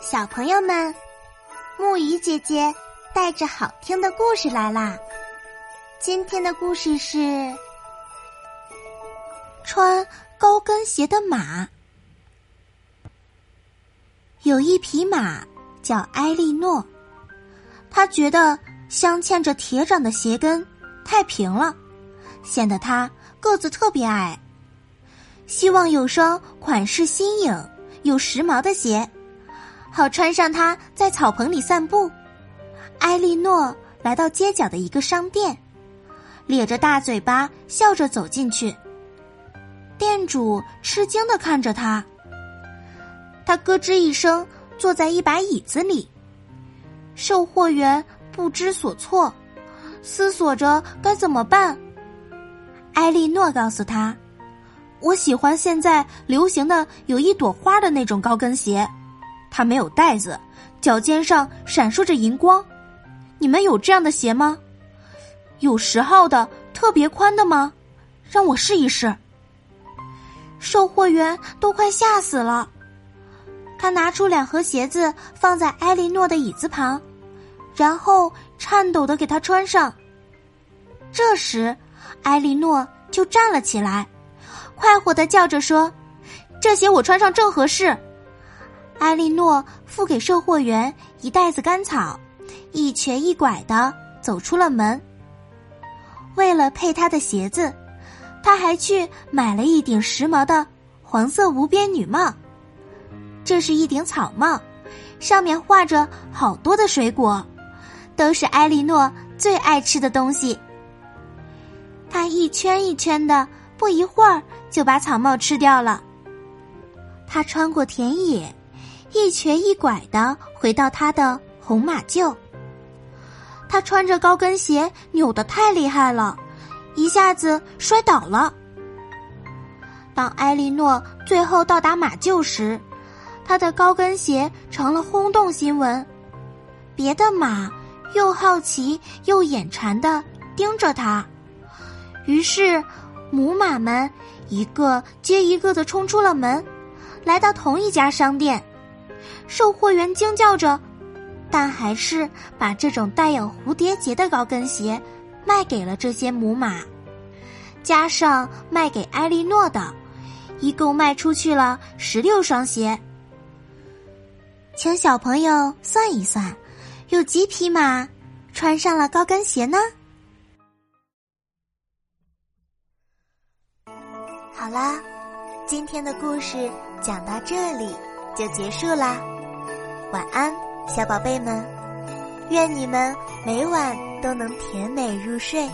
小朋友们，木鱼姐姐带着好听的故事来啦！今天的故事是穿高跟鞋的马。有一匹马叫埃莉诺，他觉得镶嵌着铁掌的鞋跟太平了，显得他个子特别矮。希望有双款式新颖又时髦的鞋。好穿上它，在草棚里散步。埃莉诺来到街角的一个商店，咧着大嘴巴笑着走进去。店主吃惊的看着他，他咯吱一声坐在一把椅子里。售货员不知所措，思索着该怎么办。埃莉诺告诉他：“我喜欢现在流行的有一朵花的那种高跟鞋。”它没有带子，脚尖上闪烁着银光。你们有这样的鞋吗？有十号的，特别宽的吗？让我试一试。售货员都快吓死了。他拿出两盒鞋子放在埃莉诺的椅子旁，然后颤抖的给她穿上。这时，埃莉诺就站了起来，快活的叫着说：“这鞋我穿上正合适。”埃莉诺付给售货员一袋子干草，一瘸一拐的走出了门。为了配他的鞋子，他还去买了一顶时髦的黄色无边女帽。这是一顶草帽，上面画着好多的水果，都是埃莉诺最爱吃的东西。他一圈一圈的，不一会儿就把草帽吃掉了。他穿过田野。一瘸一拐的回到他的红马厩。他穿着高跟鞋，扭得太厉害了，一下子摔倒了。当埃莉诺最后到达马厩时，他的高跟鞋成了轰动新闻。别的马又好奇又眼馋的盯着他，于是母马们一个接一个的冲出了门，来到同一家商店。售货员惊叫着，但还是把这种带有蝴蝶结的高跟鞋卖给了这些母马，加上卖给埃莉诺的，一共卖出去了十六双鞋。请小朋友算一算，有几匹马穿上了高跟鞋呢？好啦，今天的故事讲到这里就结束啦。晚安，小宝贝们，愿你们每晚都能甜美入睡。